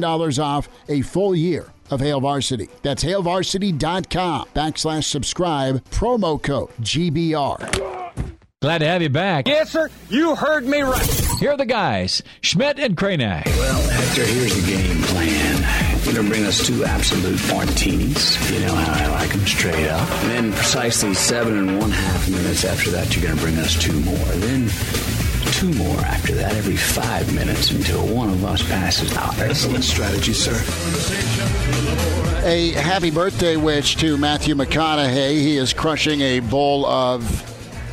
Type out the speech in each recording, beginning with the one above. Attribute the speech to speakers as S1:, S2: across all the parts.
S1: $10 off a full year of Hail Varsity. That's hailvarsity.com backslash subscribe, promo code GBR.
S2: Glad to have you back.
S3: Yes, sir. You heard me right.
S2: Here are the guys, Schmidt and Kranak.
S4: Well, Hector, here's the game plan. You're going to bring us two absolute martinis. You know how I like them straight up. And then precisely seven and one half minutes after that, you're going to bring us two more. Then two more after that every five minutes until one of us passes out.
S5: Excellent strategy, sir.
S1: A happy birthday wish to Matthew McConaughey. He is crushing a bowl of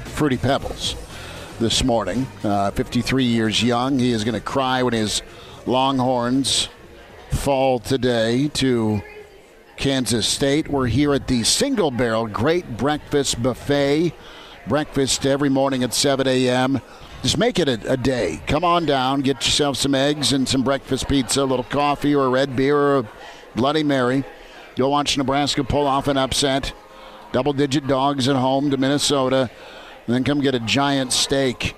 S1: Fruity Pebbles this morning. Uh, 53 years young. He is going to cry when his Longhorns fall today to Kansas State. We're here at the Single Barrel Great Breakfast Buffet. Breakfast every morning at 7 a.m. Just make it a, a, day. Come on down, get yourself some eggs and some breakfast pizza, a little coffee or a red beer or a Bloody Mary. You'll watch Nebraska pull off an upset. Double digit dogs at home to Minnesota. And then come get a giant steak.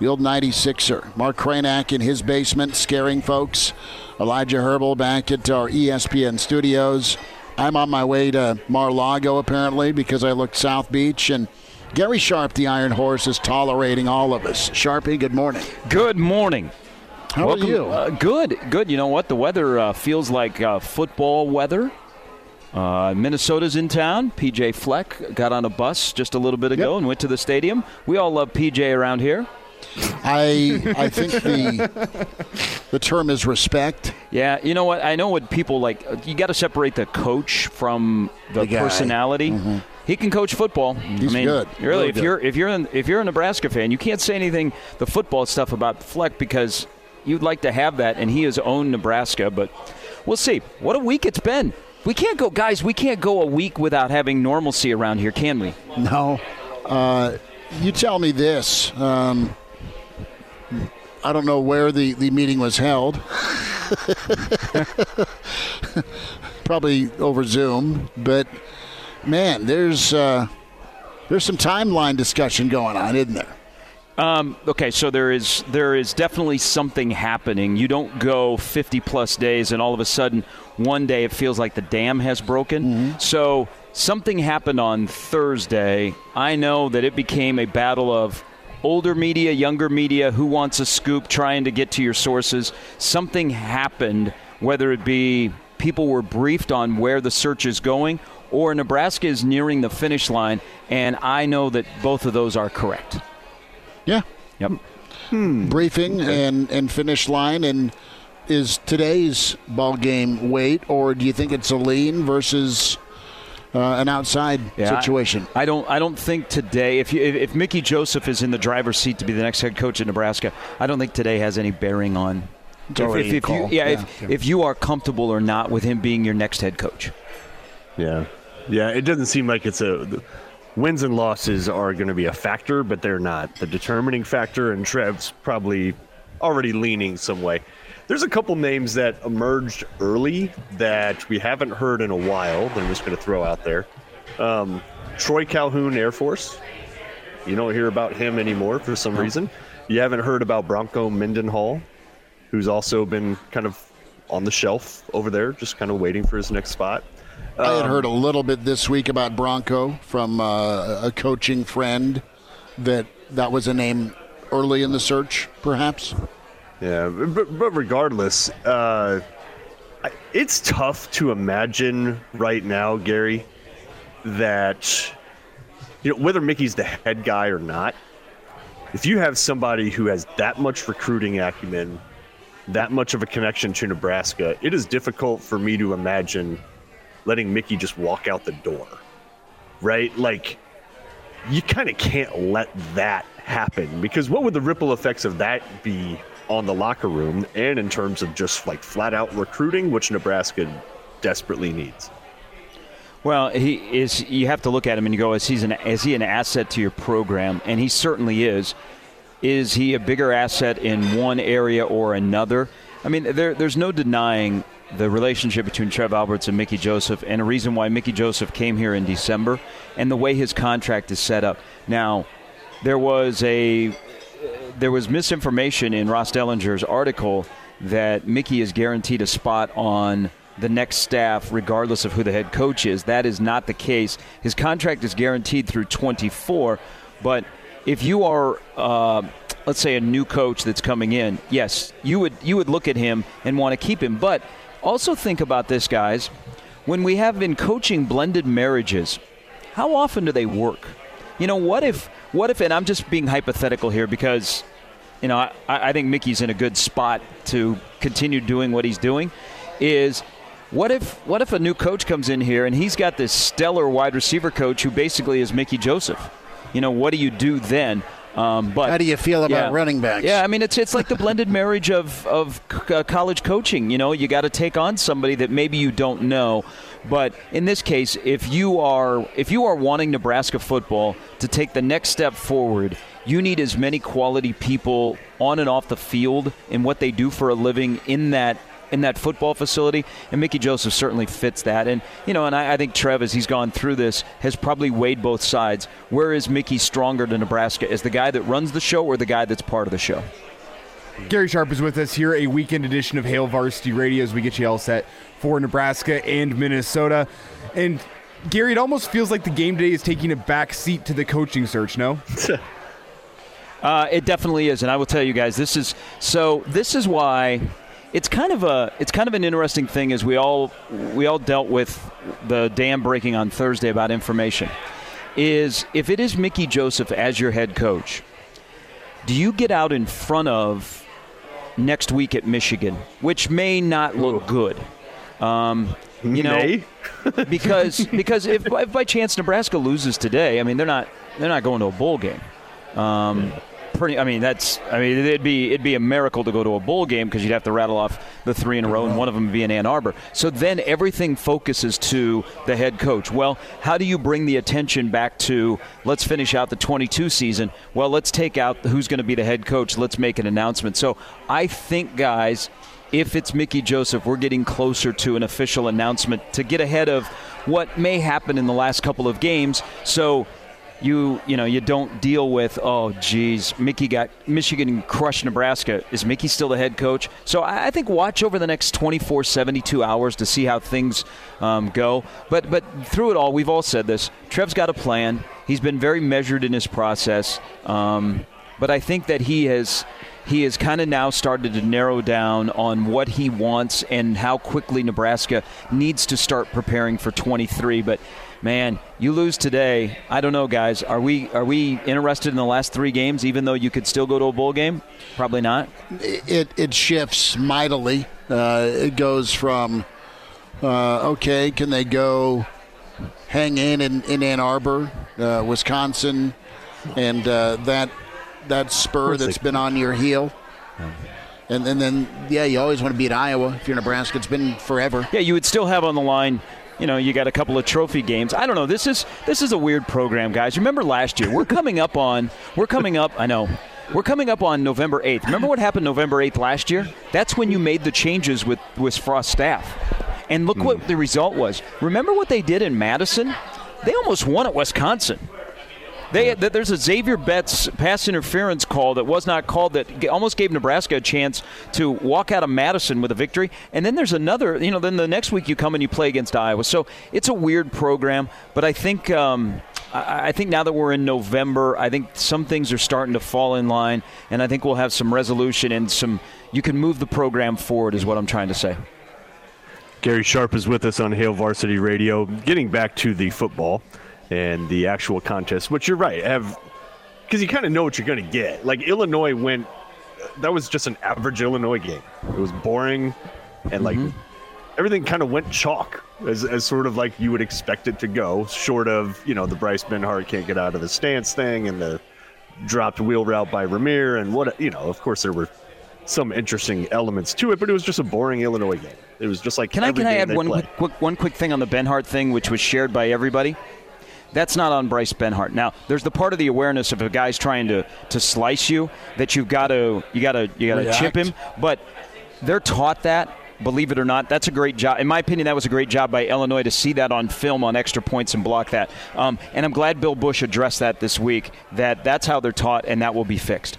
S1: The old 96er. Mark Kranak in his basement, scaring folks. Elijah Herbal back at our ESPN studios. I'm on my way to Mar-Lago apparently because I looked South Beach and Gary Sharp, the Iron Horse, is tolerating all of us. Sharpie, good morning.
S6: Good morning.
S1: How
S6: Welcome.
S1: are you?
S6: Uh, good, good. You know what? The weather uh, feels like uh, football weather. Uh, Minnesota's in town. PJ Fleck got on a bus just a little bit ago
S1: Yep.
S6: and went to the stadium. We all love PJ around here.
S1: I I think the the term is respect.
S6: Yeah, you know what? I know what people like. uh, You got to separate the coach from the,
S1: The guy. Mm-hmm.
S6: He can coach football.
S1: He's
S6: I mean,
S1: good.
S6: Really,
S1: Really
S6: if
S1: good.
S6: you're if you're an, if you're a Nebraska fan, you can't say anything the football stuff about Fleck because you'd like to have that, and he has owned Nebraska. But we'll see. What a week it's been. We can't go, guys. We can't go a week without having normalcy around here, can we?
S1: No. Uh, you tell me this. Um, I don't know where the, the meeting was held. Probably over Zoom, but man, there's uh, there's some timeline discussion going on, isn't there?
S6: Um, okay, so there is there is definitely something happening. You don't go 50 plus days and all of a sudden one day it feels like the dam has broken. So something happened on Thursday. I know that it became a battle of older media, younger media, who wants a scoop, trying to get to your sources. Something happened, whether it be people were briefed on where the search is going or Nebraska is nearing the finish line, and I know that both of those are correct.
S1: Yeah.
S6: Yep.
S1: Briefing and, and finish line and is today's ball game weight, or do you think it's a lean versus uh, an outside
S6: Yeah,
S1: situation?
S6: I, don't. I don't think today. If you, if, if Mickey Joseph is in the driver's seat to be the next head coach in Nebraska, I don't think today has any bearing on. If, if, if you, yeah,
S1: Yeah.
S6: If, if you are comfortable or not with him being your next head coach.
S7: Yeah, yeah. It doesn't seem like it's a. the Wins and losses are going to be a factor, but they're not the determining factor. And Trev's probably already leaning some way. There's a couple names that emerged early that we haven't heard in a while. That I'm just going to throw out there. Um, Troy Calhoun, Air Force. You don't hear about him anymore for some reason. You haven't heard about Bronco Mendenhall, who's also been kind of on the shelf over there, just kind of waiting for his next spot.
S1: I
S6: Um,
S1: had heard a little bit this week about Bronco from uh, a coaching friend that that was a name early in the search, perhaps.
S7: Yeah, but, but regardless, uh, it's tough to imagine right now, Gary, that you know whether Mickey's the head guy or not. If you have somebody who has that much recruiting acumen, that much of a connection to Nebraska, it is difficult for me to imagine letting Mickey just walk out the door. Right? Like you kind of can't let that happen because what would the ripple effects of that be on the locker room and in terms of just like flat out recruiting, which Nebraska desperately needs?
S6: Well, he is. You have to look at him and you go, is he an is he an asset to your program? And he certainly is. Is he a bigger asset in one area or another? I mean, there, there's no denying the relationship between Trev Alberts and Mickey Joseph, and a reason why Mickey Joseph came here in December, and the way his contract is set up. Now, there was a there was misinformation in Ross Dellenger's article that Mickey is guaranteed a spot on the next staff, regardless of who the head coach is. That is not the case. His contract is guaranteed through 24, but if you are, uh, let's say, a new coach that's coming in, yes, you would you would look at him and want to keep him. But also think about this, guys. When we have been coaching blended marriages, how often do they work? You know, what if what if? And I'm just being hypothetical here because you know, I, I think Mickey's in a good spot to continue doing what he's doing. Is what if what if a new coach comes in here and he's got this stellar wide receiver coach who basically is Mickey Joseph? You know, what do you do then? Um, but
S1: How do you feel about
S6: yeah.
S1: running backs?
S6: Yeah, I mean it's it's like the blended marriage of of c- uh, college coaching. You know, you got to take on somebody that maybe you don't know. But in this case, if you are if you are wanting Nebraska football to take the next step forward, you need as many quality people on and off the field in what they do for a living in that in that football facility, and Mickey Joseph certainly fits that. And you know, and I, I, think Trev, as he's gone through this, has probably weighed both sides. Where is Mickey stronger to Nebraska? As the guy that runs the show, or the guy that's part of the show?
S5: Gary Sharp is with us here, a weekend edition of Hail Varsity Radio as we get you all set for Nebraska and Minnesota. And Gary, it almost feels like the game day is taking a back seat to the coaching search. No.
S6: Uh, it definitely is, and I will tell you guys, this is so. This is why it's kind of a it's kind of an interesting thing as we all we all dealt with the dam breaking on Thursday about information. Is if it is Mickey Joseph as your head coach do you get out in front of next week at Michigan which may not look good? Um, you know because because if, if by chance Nebraska loses today I mean they're not they're not going to a bowl game. Um, pretty. I mean, that's. I mean, it'd be it'd be a miracle to go to a bowl game because you'd have to rattle off the three in a row, and one of them be in Ann Arbor. So then everything focuses to the head coach. Well, how do you bring the attention back to let's finish out the 22 season? Well, let's take out who's going to be the head coach. Let's make an announcement. So I think, guys. If it's Mickey Joseph, we're getting closer to an official announcement to get ahead of what may happen in the last couple of games. So you you know you don't deal with oh geez Mickey got Michigan crushed Nebraska. Is Mickey still the head coach? So I, I think watch over the next 24 72 hours to see how things um, go. But but through it all we've all said this. Trev's got a plan. He's been very measured in his process. Um, but I think that he has he has kind of now started to narrow down on what he wants and how quickly Nebraska needs to start preparing for 23 but man, you lose today. I don't know, guys. Are we are we interested in the last three games, even though you could still go to a bowl game? Probably not.
S1: It it shifts mightily. Uh, it goes from uh, okay, can they go hang in in, in Ann Arbor, uh, Wisconsin, and uh, that that spur that's been on your heel. And, and then, yeah, you always want to beat Iowa if you're Nebraska. It's been forever.
S6: Yeah, you would still have on the line you know, you got a couple of trophy games. I don't know. This is this is a weird program, guys. Remember last year? We're coming up on we're coming up. I know. We're coming up on November 8th. Remember what happened November 8th last year? That's when you made the changes with with Frost staff. And look mm. what the result was. Remember what they did in Madison? They almost won at Wisconsin. They, there's a Xavier Betts pass interference call that was not called that almost gave Nebraska a chance to walk out of Madison with a victory. And then there's another, you know, then the next week you come and you play against Iowa. So it's a weird program, but I think. Um, I, I think now that we're in November, I think some things are starting to fall in line, and I think we'll have some resolution and some. You can move the program forward, is what I'm trying to say.
S7: Gary Sharp is with us on Hail Varsity Radio. Getting back to the football and the actual contest, which you're right, have because you kind of know what you're going to get. Like Illinois went, that was just an average Illinois game. It was boring, and like mm-hmm. everything kind of went chalk as, as sort of like you would expect it to go, short of you know the Bryce Benhart can't get out of the stance thing and the dropped wheel route by Rahmir and what you know. Of course, there were some interesting elements to it, but it was just a boring Illinois game. It was just like
S6: Can I can I add one quick one quick thing on the Benhart thing, which was shared by everybody? That's not on Bryce Benhart. Now, there's the part of the awareness of a guy's trying to, to slice you that you've got to you got to you got to chip him, but they're taught that. Believe it or not, that's a great job. In my opinion, that was a great job by Illinois to see that on film on extra points and block that. Um, and I'm glad Bill Busch addressed that this week. That that's how they're taught, and that will be fixed.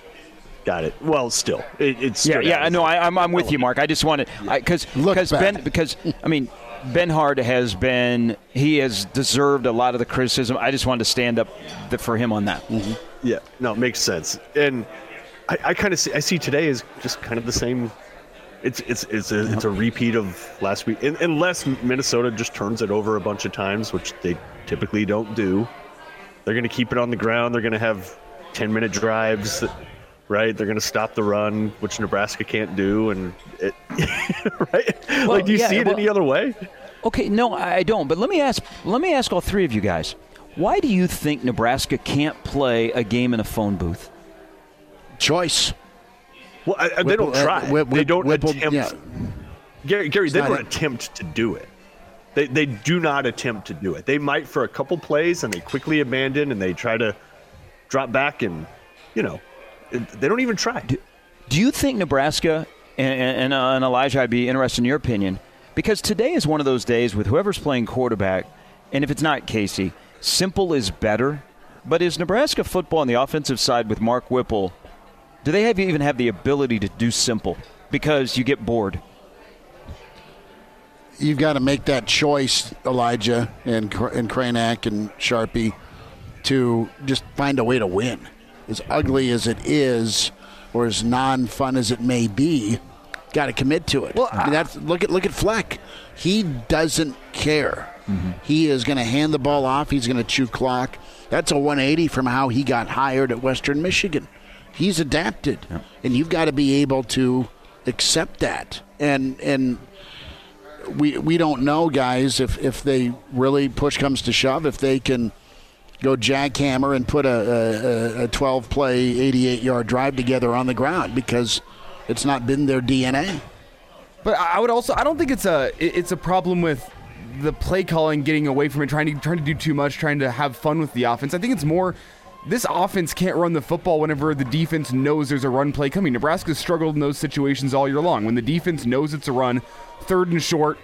S7: Got it. Well, still, it, it's
S6: Yeah, yeah, no, I, I'm, I'm with you, Mark. I just wanted because
S1: Look
S6: because. Ben because I mean Benhart has been he has deserved a lot of the criticism. I just wanted to stand up th- for him on that. Mm-hmm.
S7: Yeah, no, it makes sense. And I, I kind of see, I see today as just kind of the same. It's it's it's a, it's a repeat of last week, Un- unless Minnesota just turns it over a bunch of times, which they typically don't do. They're going to keep it on the ground. They're going to have ten minute drives, right? They're going to stop the run, which Nebraska can't do, and it, right? Like, do you
S6: yeah,
S7: see it
S6: well-
S7: any other way?
S6: Okay, no, I don't. But let me ask let me ask all three of you guys. Why do you think Nebraska can't play a game in a phone booth?
S1: Choice.
S7: Well, I, I- they don't
S1: Whipple- uh,
S7: try.
S1: Whip-
S7: they don't
S1: Whipple-
S7: attempt.
S1: yeah.
S7: Gary, Gary they don't
S1: it.
S7: attempt to do it. They, they do not attempt to do it. They might for a couple plays and they quickly abandon and they try to drop back and, you know, they don't even try.
S6: Do you think Nebraska and, and, uh, and Elijah? I'd be interested in your opinion because today is one of those days with whoever's playing quarterback, and if it's not Casey, simple is better. But is Nebraska football on the offensive side with Mark Whipple? Do they have even have the ability to do simple? Because you get bored.
S1: You've got to make that choice, Elijah and and Kranak and Sharpie, to just find a way to win. As ugly as it is, or as non-fun as it may be, got to commit to it.
S5: Well,
S1: I mean, that's look at look at Fleck. He doesn't care.
S5: Mm-hmm.
S1: He is going to hand the ball off. He's going to chew clock. That's a 180 from how he got hired at Western Michigan. He's adapted, and you've got to be able to accept that. And and we we don't know, guys, if if they really push comes to shove, if they can go jackhammer and put a, a, a 12 play, 88 yard drive together on the ground because it's not been their DNA.
S5: But I would also I don't think it's a it's a problem with the play calling getting away from it, trying to trying to do too much, trying to have fun with the offense. I think it's more this offense can't run the football whenever the defense knows there's a run play coming. Nebraska's struggled in those situations all year long. When the defense knows it's a run, third and short,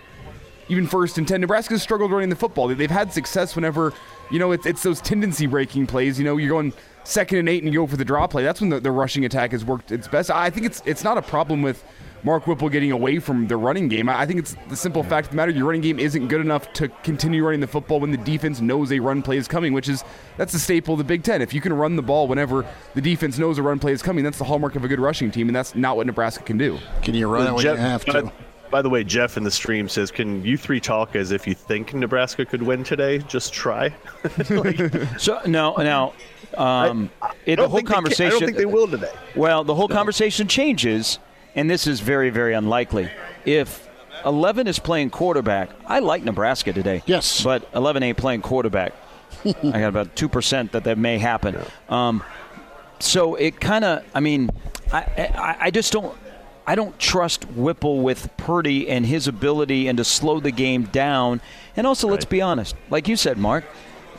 S5: even first and 10 nebraska's struggled running the football. They- they've had success whenever you know it's, it's those tendency breaking plays. You know you're going second and eight and you go for the draw play. That's when the, the rushing attack has worked its best. I think it's it's not a problem with mark whipple getting away from the running game. I I think it's the simple fact of the matter your running game isn't good enough to continue running the football when the defense knows a run play is coming which is that's the staple of the big ten. If you can run the ball whenever the defense knows a run play is coming that's the hallmark of a good rushing team and that's not what nebraska can do.
S1: Can you run it when
S7: Jeff-
S1: you have
S7: by,
S1: to?
S7: By the way, Jeff in the stream says, "Can you three talk as if you think Nebraska could win today? Just try."
S6: So no, now um, it,
S7: I
S6: the whole
S7: think they can-
S6: conversation.
S7: I don't think they will today.
S6: Well, the whole conversation changes, and this is very, very unlikely. If 11 is playing quarterback, I like Nebraska today.
S1: Yes.
S6: But 11 ain't playing quarterback. I got about 2% that that may happen. Um, so it kind of, I mean, I, I, I just don't. I don't trust Whipple with Purdy and his ability and to slow the game down. And also, let's be honest, like you said, Mark,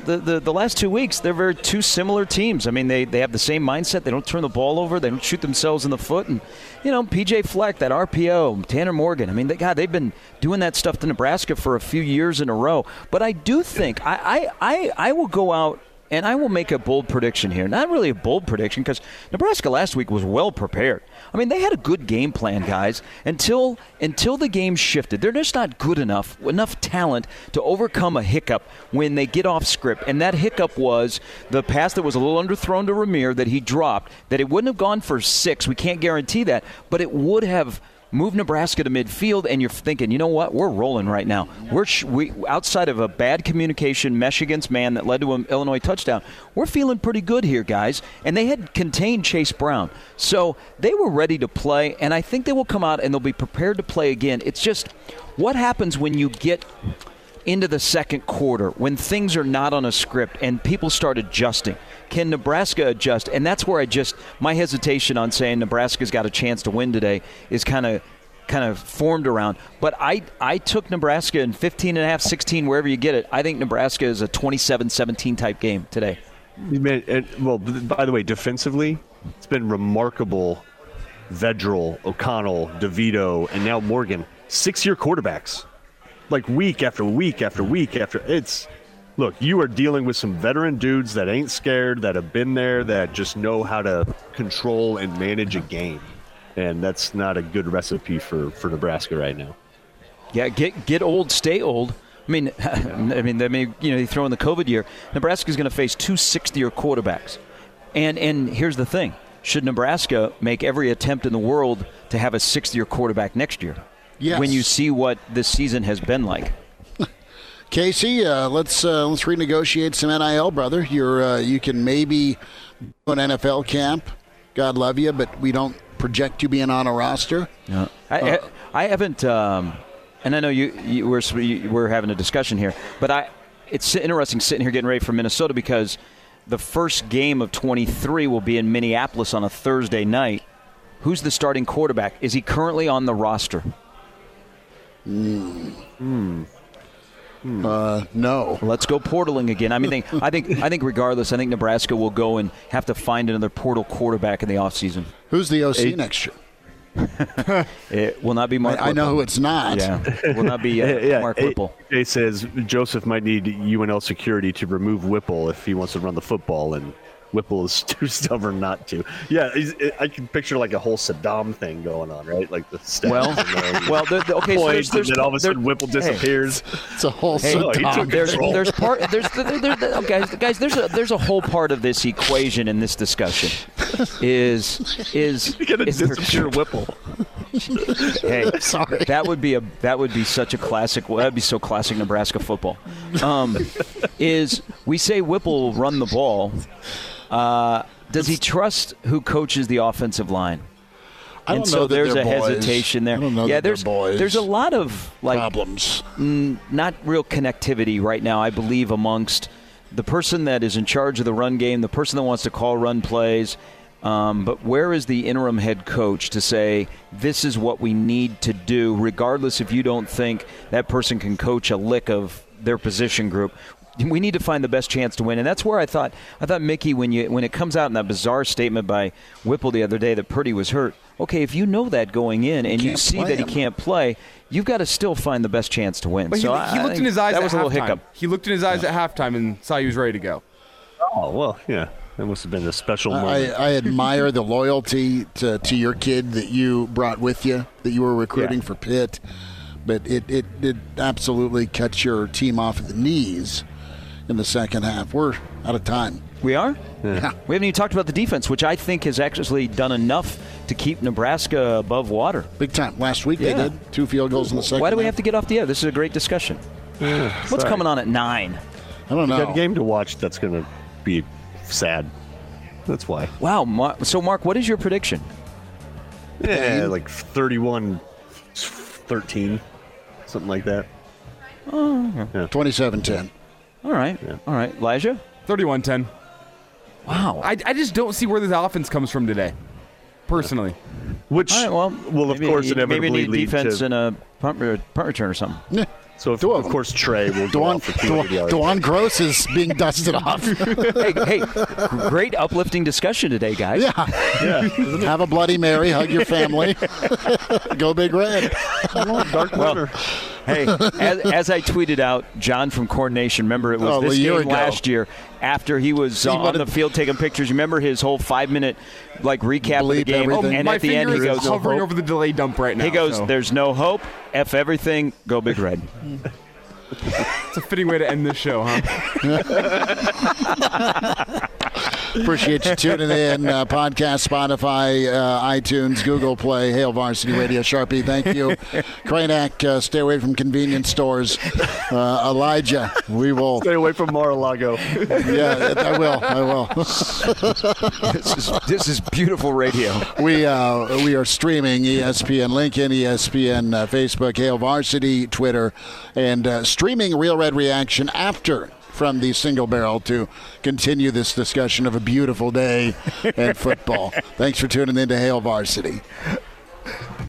S6: the, the, the last two weeks, they're very two similar teams. I mean, they, they have the same mindset. They don't turn the ball over. They don't shoot themselves in the foot. And, you know, PJ Fleck, that RPO, Tanner Morgan. I mean, they, God, they've been doing that stuff to Nebraska for a few years in a row. But I do think, I, I, I, I will go out and I will make a bold prediction here. Not really a bold prediction because Nebraska last week was well prepared. I mean, they had a good game plan, guys, until until the game shifted. They're just not good enough, enough talent to overcome a hiccup when they get off script. And that hiccup was the pass that was a little underthrown to Rahmir that he dropped. That it wouldn't have gone for six. We can't guarantee that, but it would have move Nebraska to midfield, and you're thinking, you know what, we're rolling right now. We're sh- we outside of a bad communication mesh against man that led to an Illinois touchdown. We're feeling pretty good here, guys. And they had contained Chase Brown, so they were ready to play, and I think they will come out and they'll be prepared to play again. It's just what happens when you get into the second quarter when things are not on a script and people start adjusting. Can Nebraska adjust? And that's where I just my hesitation on saying Nebraska's got a chance to win today is kind of kind of formed around. But I I took Nebraska in 15 and a half, 16 wherever you get it. I think Nebraska is a 27-17 type game today.
S7: well, by the way, defensively, it's been remarkable. Vedral, O'Connell, DeVito, and now Morgan, six-year quarterbacks like week after week after week after it's look you are dealing with some veteran dudes that ain't scared that have been there that just know how to control and manage a game and that's not a good recipe for for nebraska right now
S6: yeah get get old stay old I mean, I mean, they may you know they throw in the COVID year. Nebraska's going to face two 60-year quarterbacks, and and here's the thing: should Nebraska make every attempt in the world to have a 60-year quarterback next year?
S1: Yes.
S6: When you see what this season has been like.
S1: Casey, uh, let's uh, let's renegotiate some NIL, brother. You're uh, you can maybe do an NFL camp. God love you, but we don't project you being on a roster.
S6: Yeah. I, I haven't, um, and I know you, you we're we're having a discussion here, but I it's interesting sitting here getting ready for Minnesota because the first game of 23 will be in Minneapolis on a Thursday night. Who's the starting quarterback? Is he currently on the roster?
S1: Hmm. Uh, no.
S6: Let's go portaling again. I mean, I think I think regardless, I think Nebraska will go and have to find another portal quarterback in the offseason.
S1: Who's the OC Eight. next year?
S6: it will not be Mark.
S1: I, I know who it's not.
S6: Yeah, it will not be uh, yeah, Mark Whipple.
S7: Jay says Joseph might need UNL security to remove Whipple if he wants to run the football, and Whipple is too stubborn not to. Yeah, I can picture like a whole Saddam thing going on, right? Like the steps
S6: well,
S7: the,
S6: well, the, the, okay, so there's, there's,
S7: and then all of a sudden Whipple disappears.
S1: Hey, it's a whole hey,
S6: Saddam. There's, there's part. There's there, there, oh, guys, guys. There's a there's a whole part of this equation in this discussion. Is is
S7: gotta
S6: is
S7: disappear Whipple.
S6: hey, sorry. That would be a that would be such a classic. That'd be so classic Nebraska football. Um, is we say Whipple will run the ball. Uh, does he trust who coaches the offensive line?
S1: I
S6: and so there's a
S1: boys.
S6: hesitation there.
S1: yeah,
S6: there's there's a lot of like
S1: problems,
S6: n- not real connectivity right now. I believe amongst the person that is in charge of the run game, the person that wants to call run plays. Um, but where is the interim head coach to say this is what we need to do, regardless if you don't think that person can coach a lick of their position group? We need to find the best chance to win, and that's where I thought I thought Mickey when you when it comes out in that bizarre statement by Whipple the other day that Purdy was hurt. Okay, if you know that going in and you see that
S1: him.
S6: he can't play, you've got to still find the best chance to win.
S5: But
S6: so
S5: he,
S6: I,
S5: he looked in his eyes.
S6: That
S5: at
S6: was a little hiccup.
S5: He looked in his eyes yeah. at halftime and saw he was ready to go.
S7: Oh well, yeah. That must have been a special moment.
S1: I, I admire the loyalty to, to your kid that you brought with you, that you were recruiting yeah. for Pitt. But it, it, it absolutely cuts your team off at the knees in the second half. We're out of time.
S6: We are?
S1: Yeah. yeah.
S6: We haven't even talked about the defense, which I think has actually done enough to keep Nebraska above water.
S1: Big time. Last week yeah. they did. Two field goals in the second
S6: Why do we
S1: half.
S6: have to get off the air? This is a great discussion.
S7: Yeah,
S6: What's
S7: sorry.
S6: coming on at 9?
S1: I don't know.
S7: You got a game to watch that's going to be sad. That's why.
S6: Wow. So, Mark, what is your prediction?
S7: Yeah, like 31 13, something like that.
S6: Oh,
S1: yeah. 27 10.
S6: All right. Yeah. All right. Elijah?
S5: 31 10.
S6: Wow.
S5: I, I just don't see where this offense comes from today, personally.
S7: Which
S6: right, well,
S7: will, of
S6: maybe,
S7: course, inevitably
S6: maybe need
S7: lead
S6: defense
S7: to...
S6: and a punt, punt return or something.
S1: Yeah.
S7: So, if, of course, Trey will go
S1: Dewan,
S7: off for 200 yards.
S1: Dewan Gross is being dusted off.
S6: hey, hey, great uplifting discussion today, guys.
S1: Yeah. yeah. Have a Bloody Mary, hug your family. go Big Red.
S7: Dark
S6: well, Hey, as, as I tweeted out, John from Coordination, remember it was
S1: Oh,
S6: this
S1: a year
S6: game
S1: ago.
S6: last year after he was uh, on the field taking pictures. You remember his whole five minute like recap of the game,
S1: everything.
S6: and
S5: My
S6: at the end he goes,
S5: hovering
S7: hope.
S5: over the delay dump right now.
S6: he goes,
S5: so
S6: "There's no hope. F everything. Go Big Red."
S5: It's a fitting way to end this show, huh?
S1: Appreciate you tuning in. Uh, podcast, Spotify, uh, iTunes, Google Play, Hail Varsity Radio, Sharpie. Thank you. Kranak, uh, stay away from convenience stores. Uh, Elijah, we will.
S7: Stay away from Mar-a-Lago.
S1: Yeah, I will. I will.
S6: this is this is beautiful radio.
S1: We uh, we are streaming ESPN Lincoln, ESPN uh, Facebook, Hail Varsity, Twitter, and uh, streaming Real Red Reaction after from the single barrel to continue this discussion of a beautiful day in football. Thanks for tuning in to Hail Varsity.